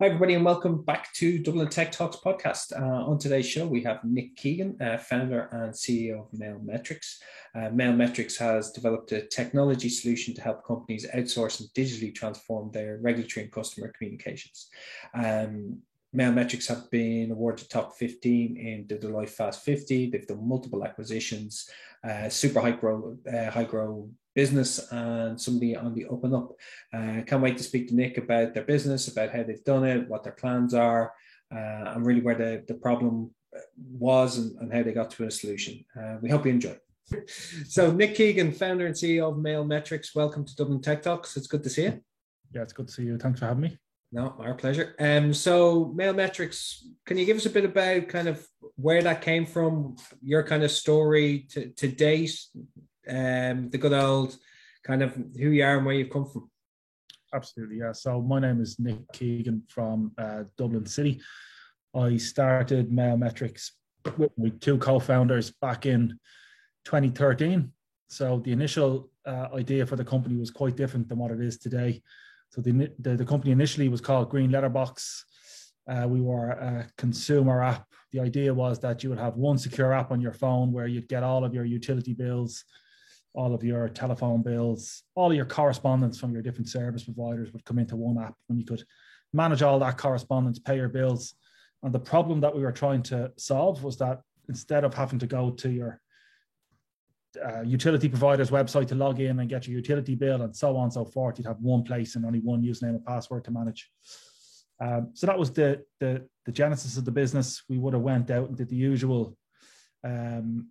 Hi, everybody, and welcome back to Dublin Tech Talks podcast. Uh, on today's show, we have Nick Keegan, uh, founder and CEO of Mailmetrics. Uh, Mailmetrics has developed a technology solution to help companies outsource and digitally transform their regulatory and customer communications. Um, Mailmetrics have been awarded top 15 in the Deloitte Fast 50. They've done multiple acquisitions, uh, super high growth, uh, high growth business and somebody on the up and up. Uh, can't wait to speak to Nick about their business, about how they've done it, what their plans are, uh, and really where the, the problem was and, and how they got to a solution. Uh, we hope you enjoy. So, Nick Keegan, founder and CEO of Mail Metrics, welcome to Dublin Tech Talks. It's good to see you. Yeah, it's good to see you. Thanks for having me. No, our pleasure. Um, so Mail Metrics, can you give us a bit about kind of where that came from, your kind of story to, to date, um, the good old kind of who you are and where you've come from. Absolutely, yeah. So my name is Nick Keegan from uh, Dublin City. I started Mailmetrics with my two co-founders back in 2013. So the initial uh, idea for the company was quite different than what it is today. So the, the, the company initially was called Green Letterbox. Uh, we were a consumer app. The idea was that you would have one secure app on your phone where you'd get all of your utility bills, all of your telephone bills, all of your correspondence from your different service providers would come into one app and you could manage all that correspondence, pay your bills. And the problem that we were trying to solve was that instead of having to go to your uh, utility provider's website to log in and get your utility bill and so on and so forth, you'd have one place and only one username and password to manage. Um, so that was the, the, the genesis of the business. We would have went out and did the usual um,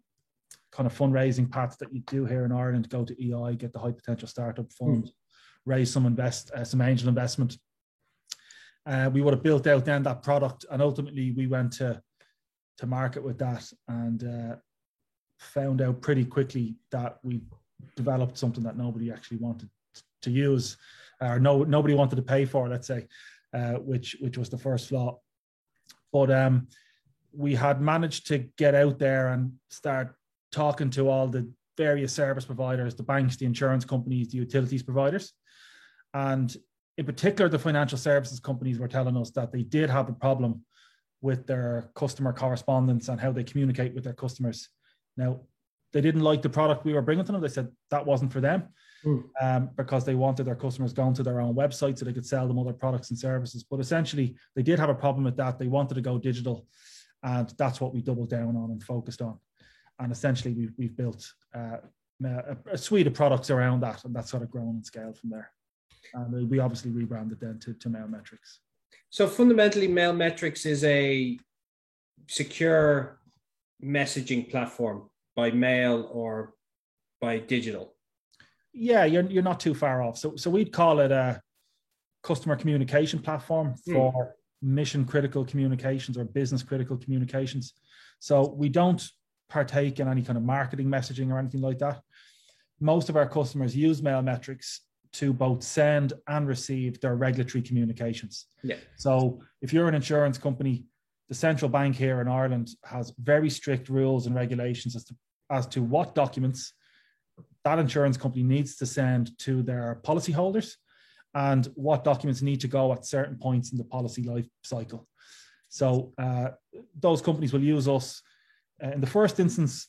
kind of fundraising paths that you do here in Ireland, go to EI, get the high potential startup fund, mm. raise some invest, uh, some angel investment. Uh, we would have built out then that product, and ultimately we went to to market with that, and uh, found out pretty quickly that we developed something that nobody actually wanted to use, or no nobody wanted to pay for. Let's say, uh, which which was the first flaw. But um, we had managed to get out there and start talking to all the various service providers, the banks, the insurance companies, the utilities providers. And in particular, the financial services companies were telling us that they did have a problem with their customer correspondence and how they communicate with their customers. Now, they didn't like the product we were bringing to them. They said that wasn't for them mm. um, because they wanted their customers going to their own website so they could sell them other products and services. But essentially, they did have a problem with that. They wanted to go digital. And that's what we doubled down on and focused on and essentially we've, we've built uh, a, a, suite of products around that, and that's sort of grown and scaled from there. And we obviously rebranded then to, to Mailmetrics. So fundamentally, Mailmetrics is a secure messaging platform by mail or by digital. Yeah, you're you're not too far off. So so we'd call it a customer communication platform hmm. for mm. mission critical communications or business critical communications. So we don't partake in any kind of marketing messaging or anything like that. Most of our customers use Mailmetrics to both send and receive their regulatory communications. Yeah. So if you're an insurance company, the central bank here in Ireland has very strict rules and regulations as to as to what documents that insurance company needs to send to their policyholders and what documents need to go at certain points in the policy life cycle. So uh, those companies will use us Uh, in the first instance,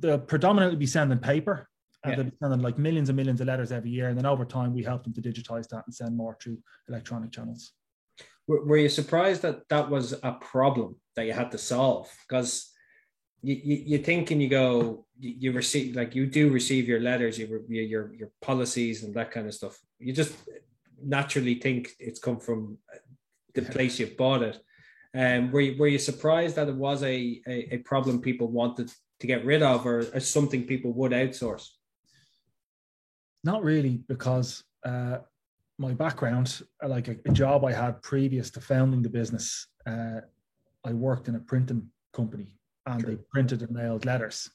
they'll predominantly be sending paper and yeah. they'll be sending like millions and millions of letters every year. And then over time, we help them to digitize that and send more through electronic channels. Were you surprised that that was a problem that you had to solve? Because you, you, you think and you go, you, you receive like you do receive your letters, your your your policies and that kind of stuff. You just naturally think it's come from the place you bought it um, were you, were you surprised that it was a, a, a problem people wanted to get rid of, or, or something people would outsource? Not really, because uh, my background, like a, a, job I had previous to founding the business, uh, I worked in a printing company, and they printed and mailed letters.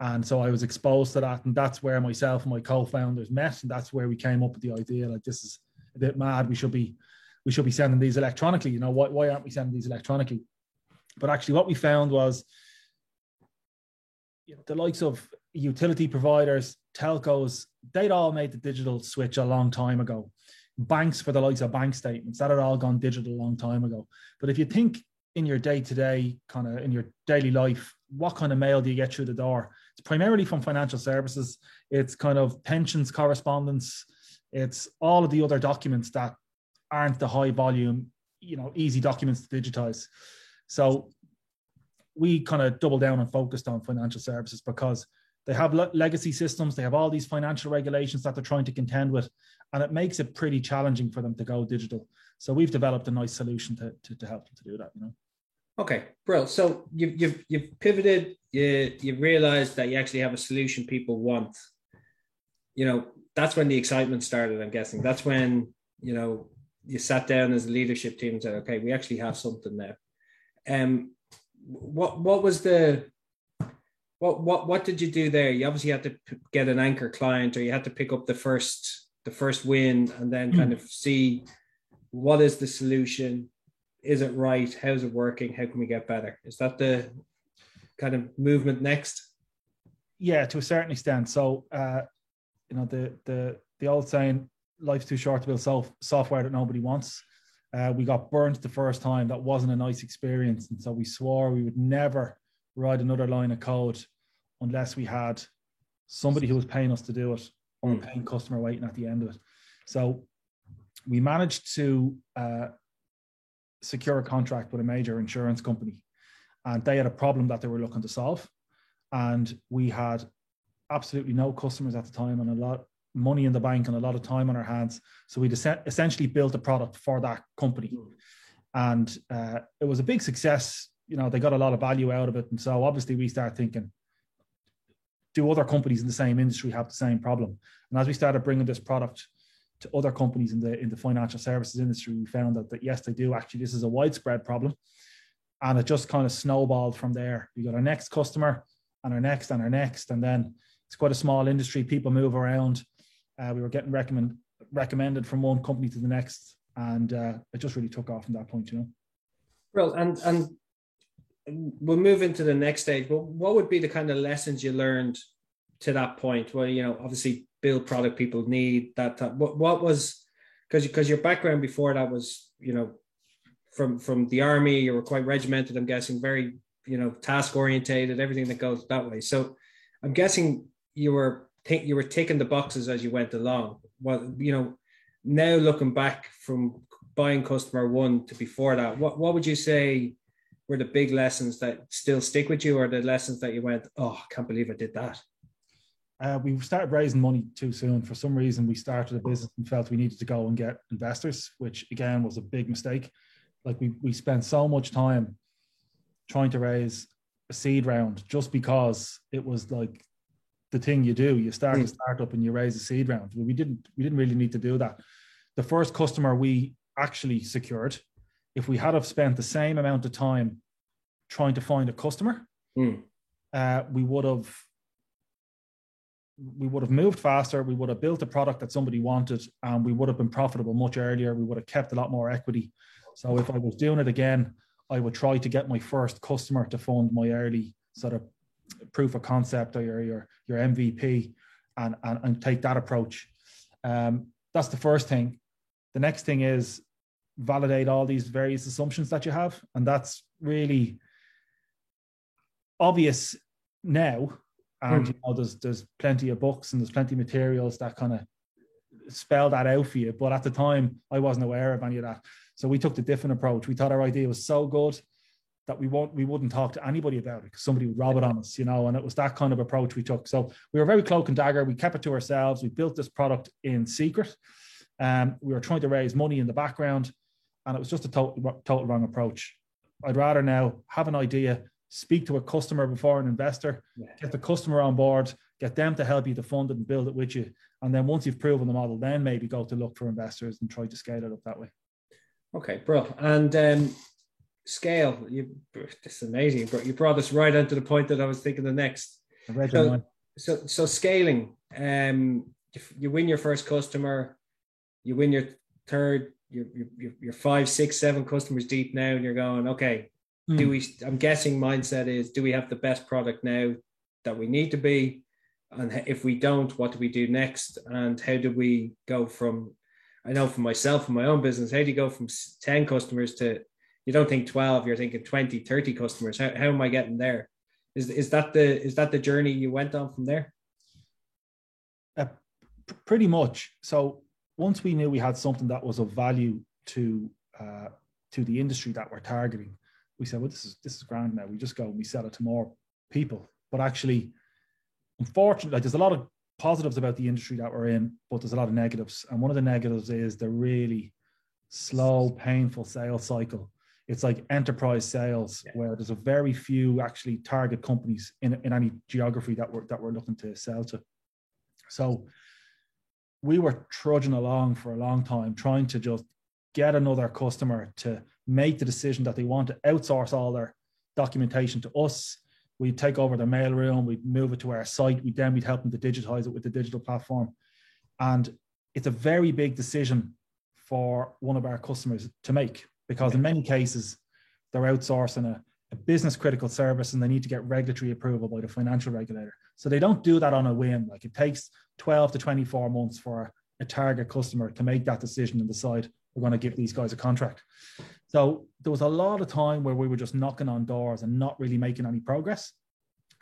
And so I was exposed to that, and that's where myself and my co-founders met, and that's where we came up with the idea. Like this is a bit mad. We should be we should be sending these electronically. You know, why, why aren't we sending these electronically? But actually, what we found was you know, the likes of utility providers, telcos, they'd all made the digital switch a long time ago. banks for the likes of bank statements that had all gone digital a long time ago. But if you think in your day to day, kind of in your daily life, what kind of mail do you get through the door? It's primarily from financial services. It's kind of pensions correspondence. It's all of the other documents that aren't the high volume, you know, easy documents to digitize. So we kind of doubled down and focused on financial services because they have le- legacy systems, they have all these financial regulations that they're trying to contend with, and it makes it pretty challenging for them to go digital. So we've developed a nice solution to, to, to help them to do that, you know. Okay, bro. So you've you've you've pivoted. You you've realized that you actually have a solution people want. You know, that's when the excitement started. I'm guessing that's when you know you sat down as a leadership team and said, "Okay, we actually have something now." Um, what what was the what what what did you do there? You obviously had to p- get an anchor client, or you had to pick up the first the first win, and then kind of see what is the solution. Is it right? How's it working? How can we get better? Is that the kind of movement next? Yeah, to a certain extent. So, uh, you know, the the the old saying, "Life's too short to build self software that nobody wants." Uh, we got burnt the first time. That wasn't a nice experience, and so we swore we would never write another line of code unless we had somebody who was paying us to do it or a Mm. paying customer waiting at the end of it. So we managed to uh, secure a contract with a major insurance company, and they had a problem that they were looking to solve, and we had absolutely no customers at the time and a lot money in the bank and a lot of time on our hands. So we essentially built a product for that company, and uh, it was a big success. You know, they got a lot of value out of it, and so obviously we start thinking, do other companies in the same industry have the same problem? And as we started bringing this product to other companies in the in the financial services industry, we found that, that yes, they do actually. This is a widespread problem, and it just kind of snowballed from there. We got our next customer, and our next, and our next, and then it's quite a small industry. People move around. Uh, we were getting recommend, recommended from one company to the next, and uh, it just really took off from that point. You know. Well, and and we'll move into the next stage. But what would be the kind of lessons you learned to that point? Well, you know, obviously build product people need that. that what what was because because your background before that was you know from from the army. You were quite regimented. I'm guessing very you know task orientated. Everything that goes that way. So I'm guessing you were think you were ticking the boxes as you went along. Well, you know, now looking back from buying customer one to before that, what what would you say were the big lessons that still stick with you, or the lessons that you went, oh, I can't believe I did that? Uh, we started raising money too soon. For some reason, we started a business and felt we needed to go and get investors, which again was a big mistake. Like we we spent so much time trying to raise a seed round just because it was like the thing you do. You start a Mm. startup and you raise a seed round. We didn't we didn't really need to do that. The first customer we actually secured, if we had have spent the same amount of time trying to find a customer, Mm. uh, we would have we would have moved faster. We would have built a product that somebody wanted, and we would have been profitable much earlier. We would have kept a lot more equity. So if I was doing it again, I would try to get my first customer to fund my early sort of proof of concept or your your, your MVP, and, and and take that approach. Um, that's the first thing. The next thing is validate all these various assumptions that you have, and that's really obvious now and Mm. you know there's there's plenty of books and there's plenty of materials that kind of spell that out for you but at the time i wasn't aware of any of that so we took the different approach we thought our idea was so good that we won't we wouldn't talk to anybody about it because somebody would rob it on us you know and it was that kind of approach we took so we were very cloak and dagger we kept it to ourselves we built this product in secret um, we were trying to raise money in the background and it was just a total, total wrong approach i'd rather now have an idea speak to a customer before an investor Yeah. get the customer on board, get them to help you to fund it and build it with you. And then once you've proven the model, then maybe go to look for investors and try to scale it up that way. Okay, bro. And um, scale, you this is amazing. You brought us right onto the point that I was thinking the next. I read your So- So, so scaling. Um, you, win your first customer, you win your third, you're, you're, you're five, six, seven customers deep now, and you're going, okay, Hmm. do we? I'm guessing mindset is, do we have the best product now that we need to be? And if we don't, what do we do next? And how do we go from? I know for myself in my own business, how do you go from 10 customers to, you don't think 12, you're thinking 20, 30 customers. How, how am I getting there? Is, is that the, is that the journey you went on from there? Uh, pretty much. So once we knew we had something that was of value to, uh, to the industry that we're targeting, we said, well, this is, this is grand now. We just go and we sell it to more people. But actually, unfortunately, there's a lot of positives about the industry that we're in, but there's a lot of negatives. And one of the negatives is the really slow, painful sales cycle. It's like enterprise sales, yeah. where there's a very few actually target companies in, in any geography that we're that we're looking to sell to. So we were trudging along for a long time, trying to just get another customer to make the decision that they want to outsource all their documentation to us we'd take over their mailroom, we'd move it to our site, we then we'd help them to digitize it with the digital platform. And it's a very big decision for one of our customers to make because in many cases they're outsourcing a, a business critical service and they need to get regulatory approval by the financial regulator. So they don't do that on a whim. Like it takes 12 to 24 months for a target customer to make that decision and decide we're going to give these guys a contract. So there was a lot of time where we were just knocking on doors and not really making any progress.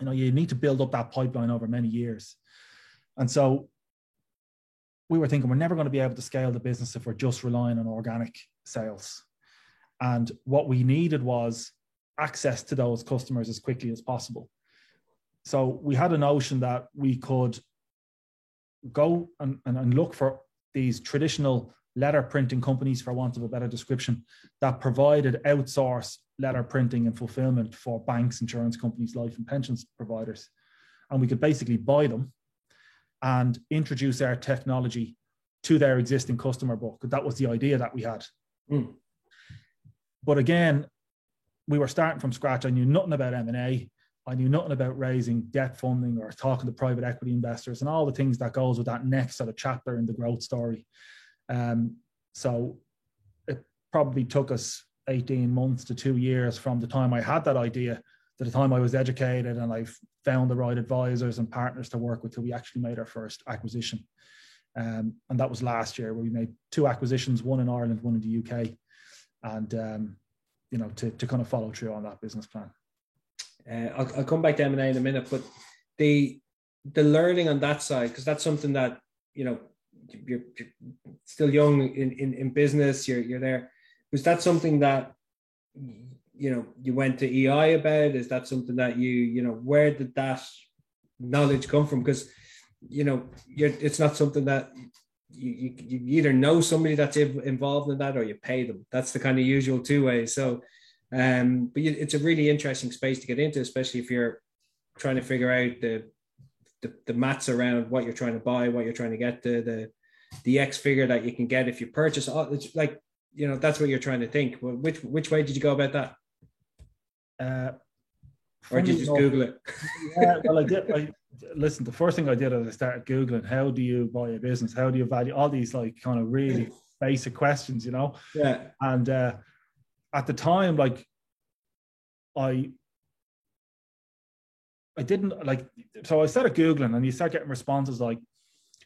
You know, you need to build up that pipeline over many years. And so we were thinking we're never going to be able to scale the business if we're just relying on organic sales. And what we needed was access to those customers as quickly as possible. So we had a notion that we could go and, and, and look for these traditional letter printing companies, for want of a better description, that provided outsource letter printing and fulfillment for banks, insurance companies, life and pensions providers. And we could basically buy them and introduce our technology to their existing customer book. That was the idea that we had. Mm. But again, we were starting from scratch. I knew nothing about M&A. I knew nothing about raising debt funding or talking to private equity investors and all the things that goes with that next sort of chapter in the growth story. Um, so it probably took us 18 months to two years from the time I had that idea to the time I was educated and I found the right advisors and partners to work with till we actually made our first acquisition. Um, and that was last year where we made two acquisitions, one in Ireland, one in the UK. And, um, you know, to, to kind of follow through on that business plan. Uh, I'll, I'll come back to M&A in a minute, but the, the learning on that side, because that's something that, you know, you're, you're still young in, in, in business, you're, you're there. Was that something that, you know, you went to EI about? Is that something that you, you know, where did that knowledge come from? Because, you know, it's not something that you, you, you either know somebody that's involved in that or you pay them. That's the kind of usual two ways. So, um, but it's a really interesting space to get into, especially if you're trying to figure out the the, the maths around what you're trying to buy, what you're trying to get to, the the X figure that you can get if you purchase. It's like you know that's what you're trying to think. Which which way did you go about that? Uh, or did you just enough, Google it? yeah, well, I did. I, listen, the first thing I did is I started googling how do you buy a business, how do you value all these like kind of really basic questions, you know. Yeah. And uh, at the time, like I I didn't like, so I started Googling and you start getting responses like,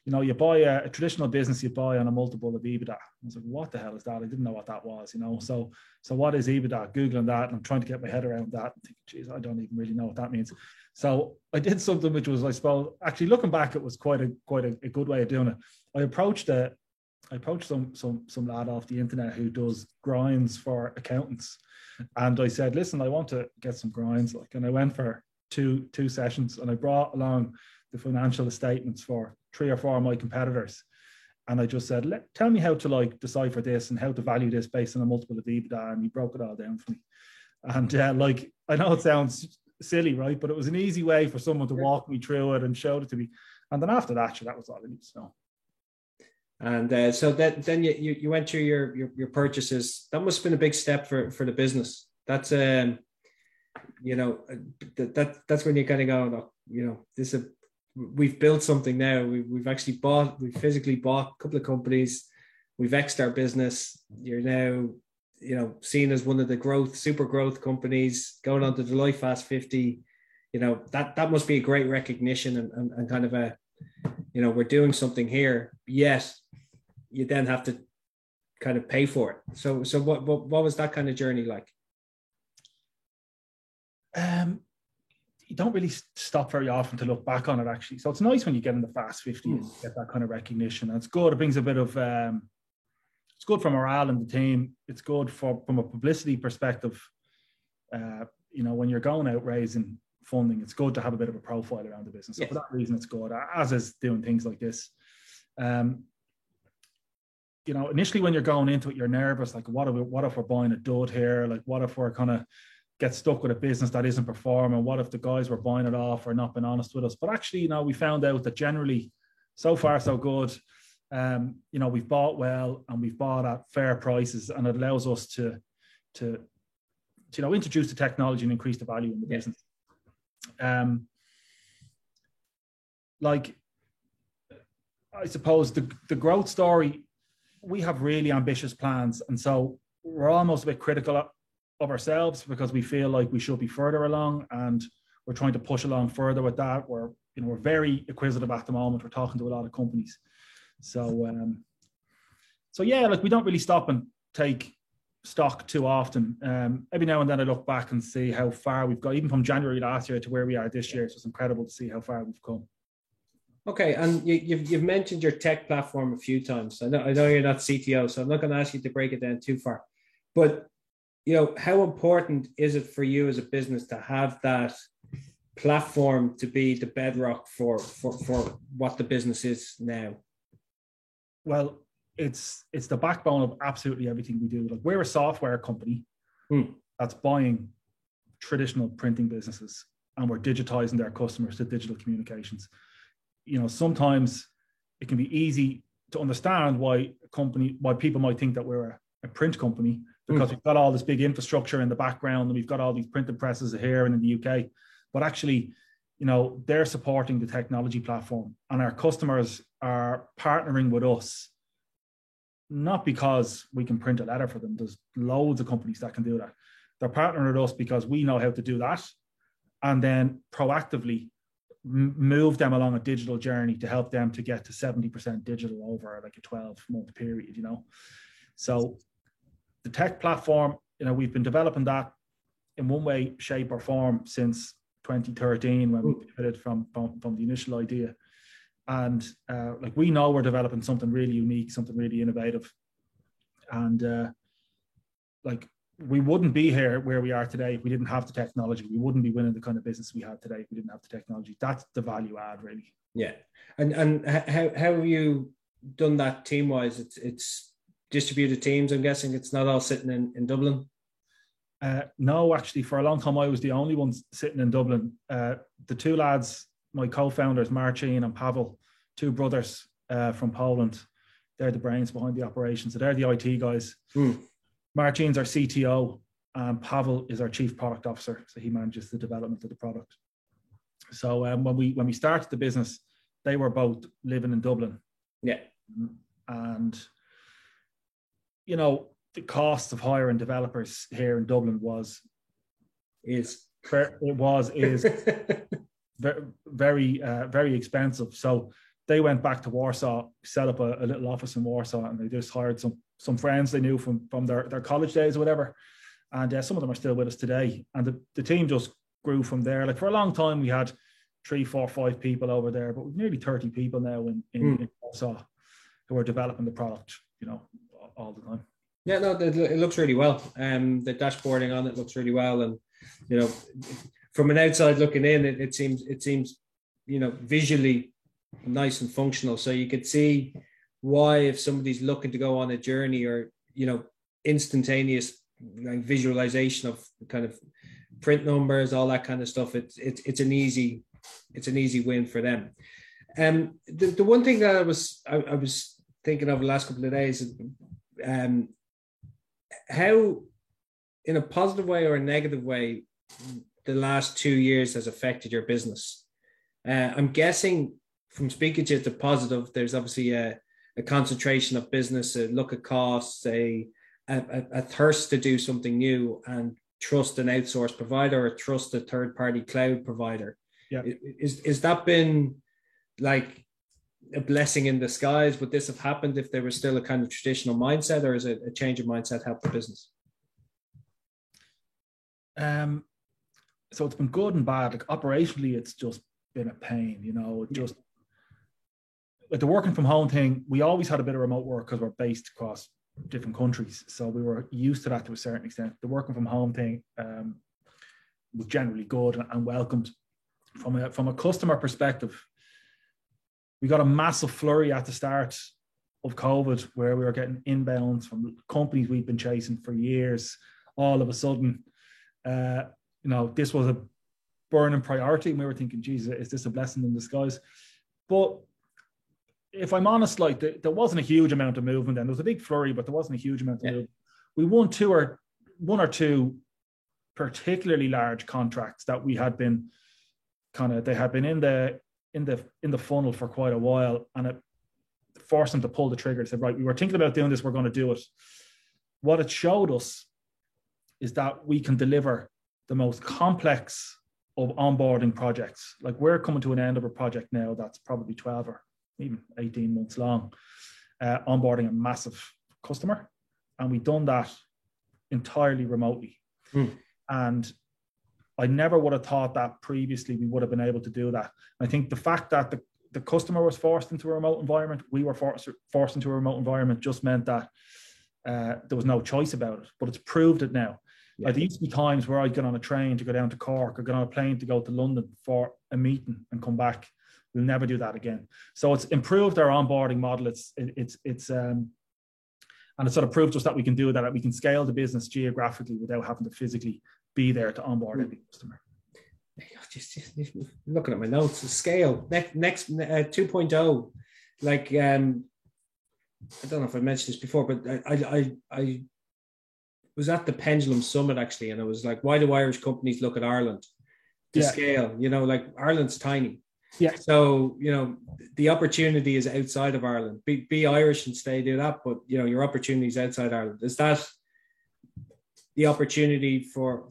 you know, you buy a, a, traditional business, you buy on a multiple of EBITDA. I was like, what the hell is that? I didn't know what that was, you know. So, so what is EBITDA? Googling that, and I'm trying to get my head around that. And think, geez, I don't even really know what that means. So I did something which was, I suppose, actually looking back, it was quite a quite a, a good way of doing it. I approached a, I approached some some some lad off the internet who does grinds for accountants, and I said, listen, I want to get some grinds, like, and I went for two two sessions, and I brought along the financial statements for three or four of my competitors. And I just said, Let, tell me how to like decipher this and how to value this based on a multiple of EBITDA. And he broke it all down for me. And uh, like, I know it sounds silly, right? But it was an easy way for someone to walk me through it and showed it to me. And then after that, sure, that was all I needed to know. And uh, so that then you, you, you went through your, your, your purchases. That must have been a big step for for the business. That's um you know, uh, that, that that's when you're kind of go, oh, you know, this is a, we've built something now. We've, we've actually bought, we've physically bought a couple of companies. We've exed our business. You're now, you know, seen as one of the growth, super growth companies going on to the Life Fast 50. You know, that, that must be a great recognition and, and, and kind of a, you know, we're doing something here. Yet you then have to kind of pay for it. So so what what, what was that kind of journey like? Um, you don't really stop very often to look back on it actually. So it's nice when you get in the fast 50 and get that kind of recognition. And it's good. It brings a bit of um, it's good for morale in the team. It's good for from a publicity perspective. Uh, you know, when you're going out raising funding, it's good to have a bit of a profile around the business. So yes. for that reason, it's good. As is doing things like this. Um, you know, initially when you're going into it, you're nervous. Like, what if what if we're buying a dud here? Like, what if we're kind of get stuck with a business that isn't performing? What if the guys were buying it off or not being honest with us? But actually, you know, we found out that generally, so far so good. Um, you know, we've bought well and we've bought at fair prices, and it allows us to to, to you know introduce the technology and increase the value in the yeah. business. Um, like I suppose the the growth story, we have really ambitious plans, and so we're almost a bit critical of ourselves because we feel like we should be further along and we're trying to push along further with that. We're you know we're very acquisitive at the moment. We're talking to a lot of companies, so um, so yeah, like we don't really stop and take stock too often. Um, every now and then I look back and see how far we've got, even from January last year to where we are this year. It's just incredible to see how far we've come. Okay, and you, you've you've mentioned your tech platform a few times. I know I know you're not CTO, so I'm not going to ask you to break it down too far. But you know, how important is it for you as a business to have that platform to be the bedrock for for for what the business is now? Well, it's it's the backbone of absolutely everything we do. Like we're a software company hmm. that's buying traditional printing businesses and we're digitizing their customers to digital communications. You know, sometimes it can be easy to understand why a company, why people might think that we're a, a print company because mm. we've got all this big infrastructure in the background and we've got all these printed presses here and in the UK. But actually, you know, they're supporting the technology platform and our customers are partnering with us, not because we can print a letter for them. There's loads of companies that can do that. They're partnering with us because we know how to do that and then proactively move them along a digital journey to help them to get to 70% digital over like a 12 month period, you know. So the tech platform, you know, we've been developing that in one way, shape, or form since 2013 when we pivoted from, from, from the initial idea. And uh, like we know we're developing something really unique, something really innovative. And uh, like we wouldn't be here where we are today if we didn't have the technology. We wouldn't be winning the kind of business we have today if we didn't have the technology. That's the value add, really. Yeah, and and how how have you done that team wise? It's it's distributed teams. I'm guessing it's not all sitting in, in Dublin. Uh, no, actually, for a long time I was the only one sitting in Dublin. Uh, the two lads, my co-founders, Marcin and Pavel, two brothers uh, from Poland, they're the brains behind the operation. So they're the IT guys. Mm. Marcin's our CTO, and Pavel is our chief product officer. So he manages the development of the product. So um, when we when we started the business, they were both living in Dublin. Yeah, and you know, the cost of hiring developers here in Dublin was is it was is very very uh, very expensive. So they went back to Warsaw, set up a, a, little office in Warsaw, and they just hired some some friends they knew from from their, their college days or whatever. And uh, some of them are still with us today. And the, the team just grew from there. Like for a long time, we had three, four, five people over there, but we've nearly 30 people now in, in, mm. in Warsaw who are developing the product, you know, all the time. Yeah, no, it looks really well. Um, the dashboarding on it looks really well, and you know, from an outside looking in, it, it seems it seems you know visually nice and functional. So you could see why if somebody's looking to go on a journey or you know instantaneous like visualization of kind of print numbers, all that kind of stuff. It's it's it's an easy it's an easy win for them. Um, the, the one thing that I was I, I was thinking of the last couple of days um, how, in a positive way or a negative way, the last two years has affected your business. Uh, I'm guessing from speaking to you, the positive. There's obviously a, a concentration of business, a look at costs, a, a, a thirst to do something new, and trust an outsourced provider or trust a third party cloud provider. Yeah. Is is that been like a blessing in disguise? Would this have happened if there was still a kind of traditional mindset, or is it a change of mindset help the business? Um, so it's been good and bad. Like operationally, it's just been a pain. You know, just like the working from home thing. We always had a bit of remote work because we're based across different countries, so we were used to that to a certain extent. The working from home thing um, was generally good and, and welcomed from a from a customer perspective. We got a massive flurry at the start of COVID where we were getting inbounds from companies we've been chasing for years. All of a sudden, uh, you know, this was a burning priority, and we were thinking, Jesus, is this a blessing in disguise? But if I'm honest, like the, there wasn't a huge amount of movement, and there was a big flurry, but there wasn't a huge amount of yeah. movement. We won two or one or two particularly large contracts that we had been kind of they had been in the in the in the funnel for quite a while, and it forced them to pull the trigger. They said, right, we were thinking about doing this, we're going to do it. What it showed us is that we can deliver the most complex of onboarding projects. Like we're coming to an end of a project now that's probably 12 or even 18 months long, uh, onboarding a massive customer. And we've done that entirely remotely. Mm. And I never would have thought that previously we would have been able to do that. I think the fact that the, the customer was forced into a remote environment, we were forced, forced into a remote environment, just meant that uh, there was no choice about it. But it's proved it now. Yeah. Like, there used to be times where I'd get on a train to go down to Cork or get on a plane to go to London for a meeting and come back. We'll never do that again. So it's improved our onboarding model. It's it, it's it's um, and it sort of proved us that we can do that. That we can scale the business geographically without having to physically be there to onboard every customer. Just, just, looking at my notes, the scale next next uh, 2.0, like um, I don't know if I mentioned this before, but I I I was at the Pendulum Summit actually, and I was like, why do Irish companies look at Ireland? The yeah. scale, you know, like Ireland's tiny. Yeah. So, you know, the opportunity is outside of Ireland. Be, be Irish and stay do that, but you know, your opportunity is outside Ireland. Is that the opportunity for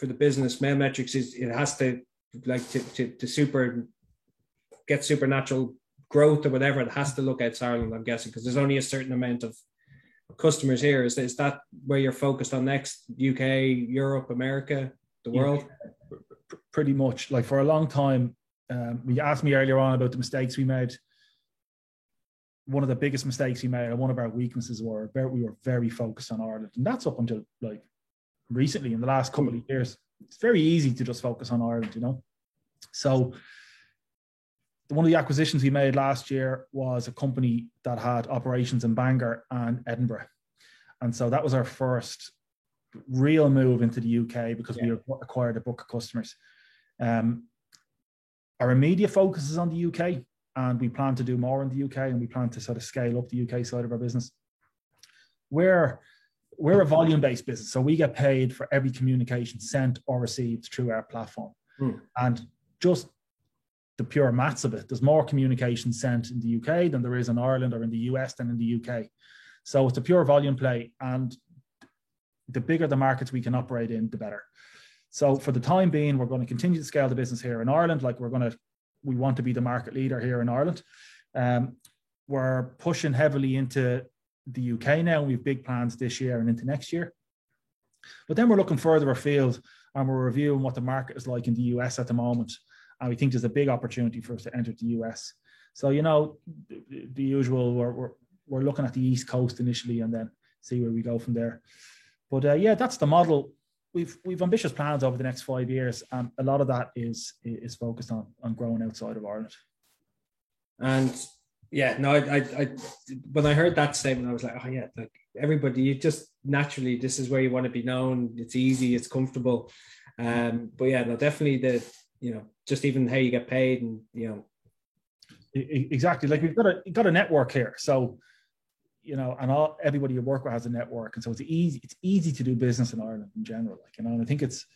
for the business? Mailmetrics is it has to like to, to, to super get supernatural growth or whatever. It has to look outside Ireland, I'm guessing, because there's only a certain amount of customers here? Is, is that where you're focused on next? UK, Europe, America, the world? Yeah, pretty much. Like for a long time, um, you asked me earlier on about the mistakes we made. One of the biggest mistakes we made, and one of our weaknesses were we were very focused on Ireland, and that's up until like recently in the last couple of years. It's very easy to just focus on Ireland, you know. So one of the acquisitions we made last year was a company that had operations in Bangor and Edinburgh. And so that was our first real move into the UK because yeah. we acquired a book of customers. Um, our immediate focus is on the UK, and we plan to do more in the UK, and we plan to sort of scale up the UK side of our business. We're we're a volume based business, so we get paid for every communication sent or received through our platform. Mm. And just the pure maths of it. There's more communication sent in the UK than there is in Ireland or in the US than in the UK. So it's a pure volume play. And the bigger the markets we can operate in, the better. So for the time being, we're going to continue to scale the business here in Ireland. Like we're going to, we want to be the market leader here in Ireland. Um, we're pushing heavily into the UK now. We have big plans this year and into next year. But then we're looking further afield and we're reviewing what the market is like in the US at the moment and we think there's a big opportunity for us to enter the US. So you know, the, the usual we're, we're, we're looking at the East Coast initially, and then see where we go from there. But uh, yeah, that's the model. We've we've ambitious plans over the next five years, and a lot of that is is focused on on growing outside of Ireland. And yeah, no, I, I, I, when I heard that statement, I was like, oh yeah, like everybody, you just naturally, this is where you want to be known. It's easy, it's comfortable. Um, but yeah, no, definitely the, you know, just even how you get paid and you know exactly like we've got a got a network here so you know and all everybody you work with has a network and so it's easy it's easy to do business in ireland in general like you know and i think it's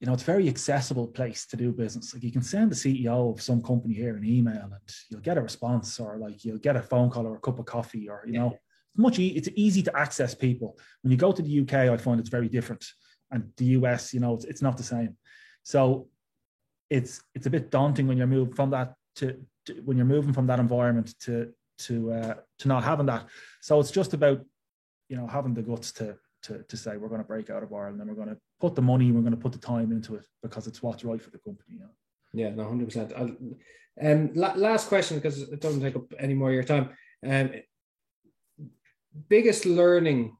you know it's a very accessible place to do business. Like you can send the ceo of some company here an email and you'll get a response or like you'll get a phone call or a cup of coffee or you know it's much e- it's easy to access people. When you go to the uk i find it's very different. And the us you know it's, it's not the same. So it's it's a bit daunting when you're moving from that to, to when you're moving from that environment to to uh, to not having that. So it's just about you know having the guts to to to say we're going to break out of Ireland and we're going to put the money, we're going to put the time into it because it's what's right for the company. You know? Yeah, no, hundred percent. Um, last question because it doesn't take up any more of your time. Um, biggest learning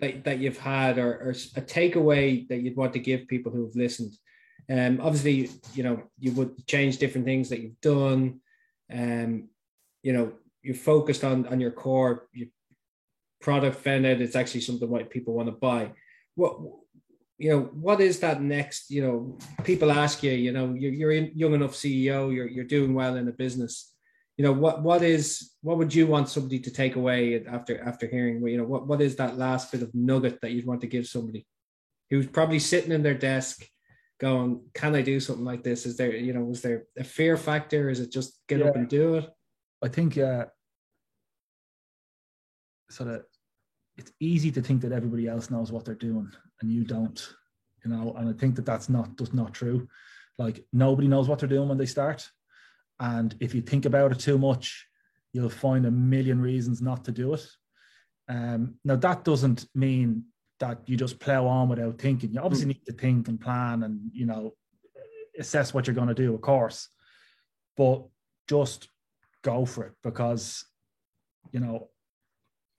that, that you've had or, or a takeaway that you'd want to give people who've listened um obviously you know you would change different things that you've done um you know you're focused on on your core your product out it's actually something what people want to buy. What you know what is that next you know people ask you you know you're, you're a young enough ceo you're, you're doing well in a business. You know what what is what would you want somebody to take away after after hearing you know what what is that last bit of nugget that you'd want to give somebody who's probably sitting in their desk going can i do something like this? Is there you know was there a fear factor? Is it just get yeah. up and do it? I think uh sort of it's easy to think that everybody else knows what they're doing and you don't you know and i think that that's not just not true like nobody knows what they're doing when they start and if you think about it too much, you'll find a million reasons not to do it. Um, now, that doesn't mean that you just plow on without thinking. You obviously need to think and plan and, you know, assess what you're going to do, of course. But just go for it because, you know,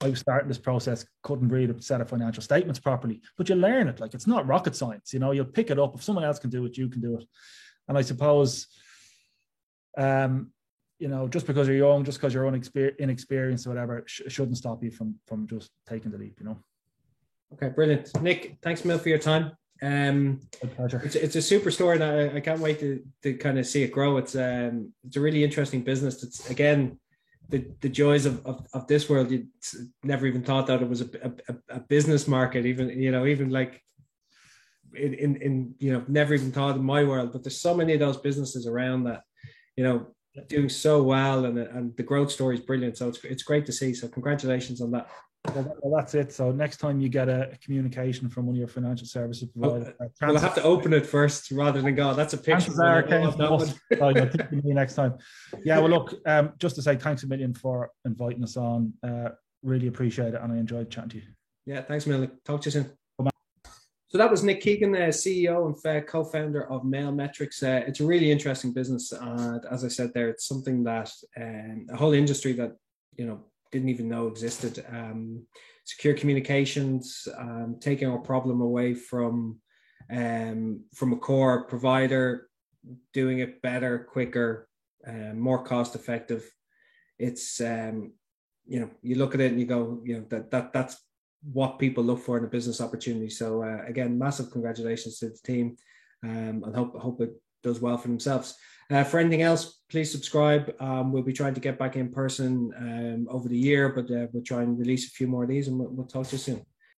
I was starting this process, couldn't read a set of financial statements properly, but you learn it. Like it's not rocket science, you know, you'll pick it up. If someone else can do it, you can do it. And I suppose um, you know, just because you're young, just because you're inexperienced or whatever, sh- shouldn't stop you from from just taking the leap. You know. Okay, brilliant, Nick. Thanks, Mil, for your time. Um, pleasure. It's, it's a super story, and I, I can't wait to, to kind of see it grow. It's um, it's a really interesting business. It's again the, the joys of, of, of this world. You never even thought that it was a, a, a business market. Even you know, even like in, in in you know, never even thought in my world. But there's so many of those businesses around that you know, doing so well and and the growth story is brilliant. So it's it's great to see. So congratulations on that. Well, that's it. So next time you get a, communication from one of your financial services oh, providers, oh, well, have to open it first rather than go. That's a picture. Are that oh, yeah, me next time. Yeah. Well, look. Um, just to say thanks a million for inviting us on. Uh, really appreciate it, and I enjoyed chatting to you. Yeah. Thanks, Millie. Talk to you soon. So that was Nick Keegan, uh, CEO and co-founder of Mail Metrics. Uh, it's a really interesting business, and as I said there, it's something that um, a whole industry that you know didn't even know existed. Um, secure communications, um, taking our problem away from um, from a core provider, doing it better, quicker, uh, more cost effective. It's um, you know you look at it and you go, you know that that that's what people look for in a business opportunity. So uh, again, massive congratulations to the team, um, and hope hope it does well for themselves. Uh, for anything else, please subscribe. Um, we'll be trying to get back in person um, over the year, but uh, we'll try and release a few more of these, and we'll, we'll talk to you soon.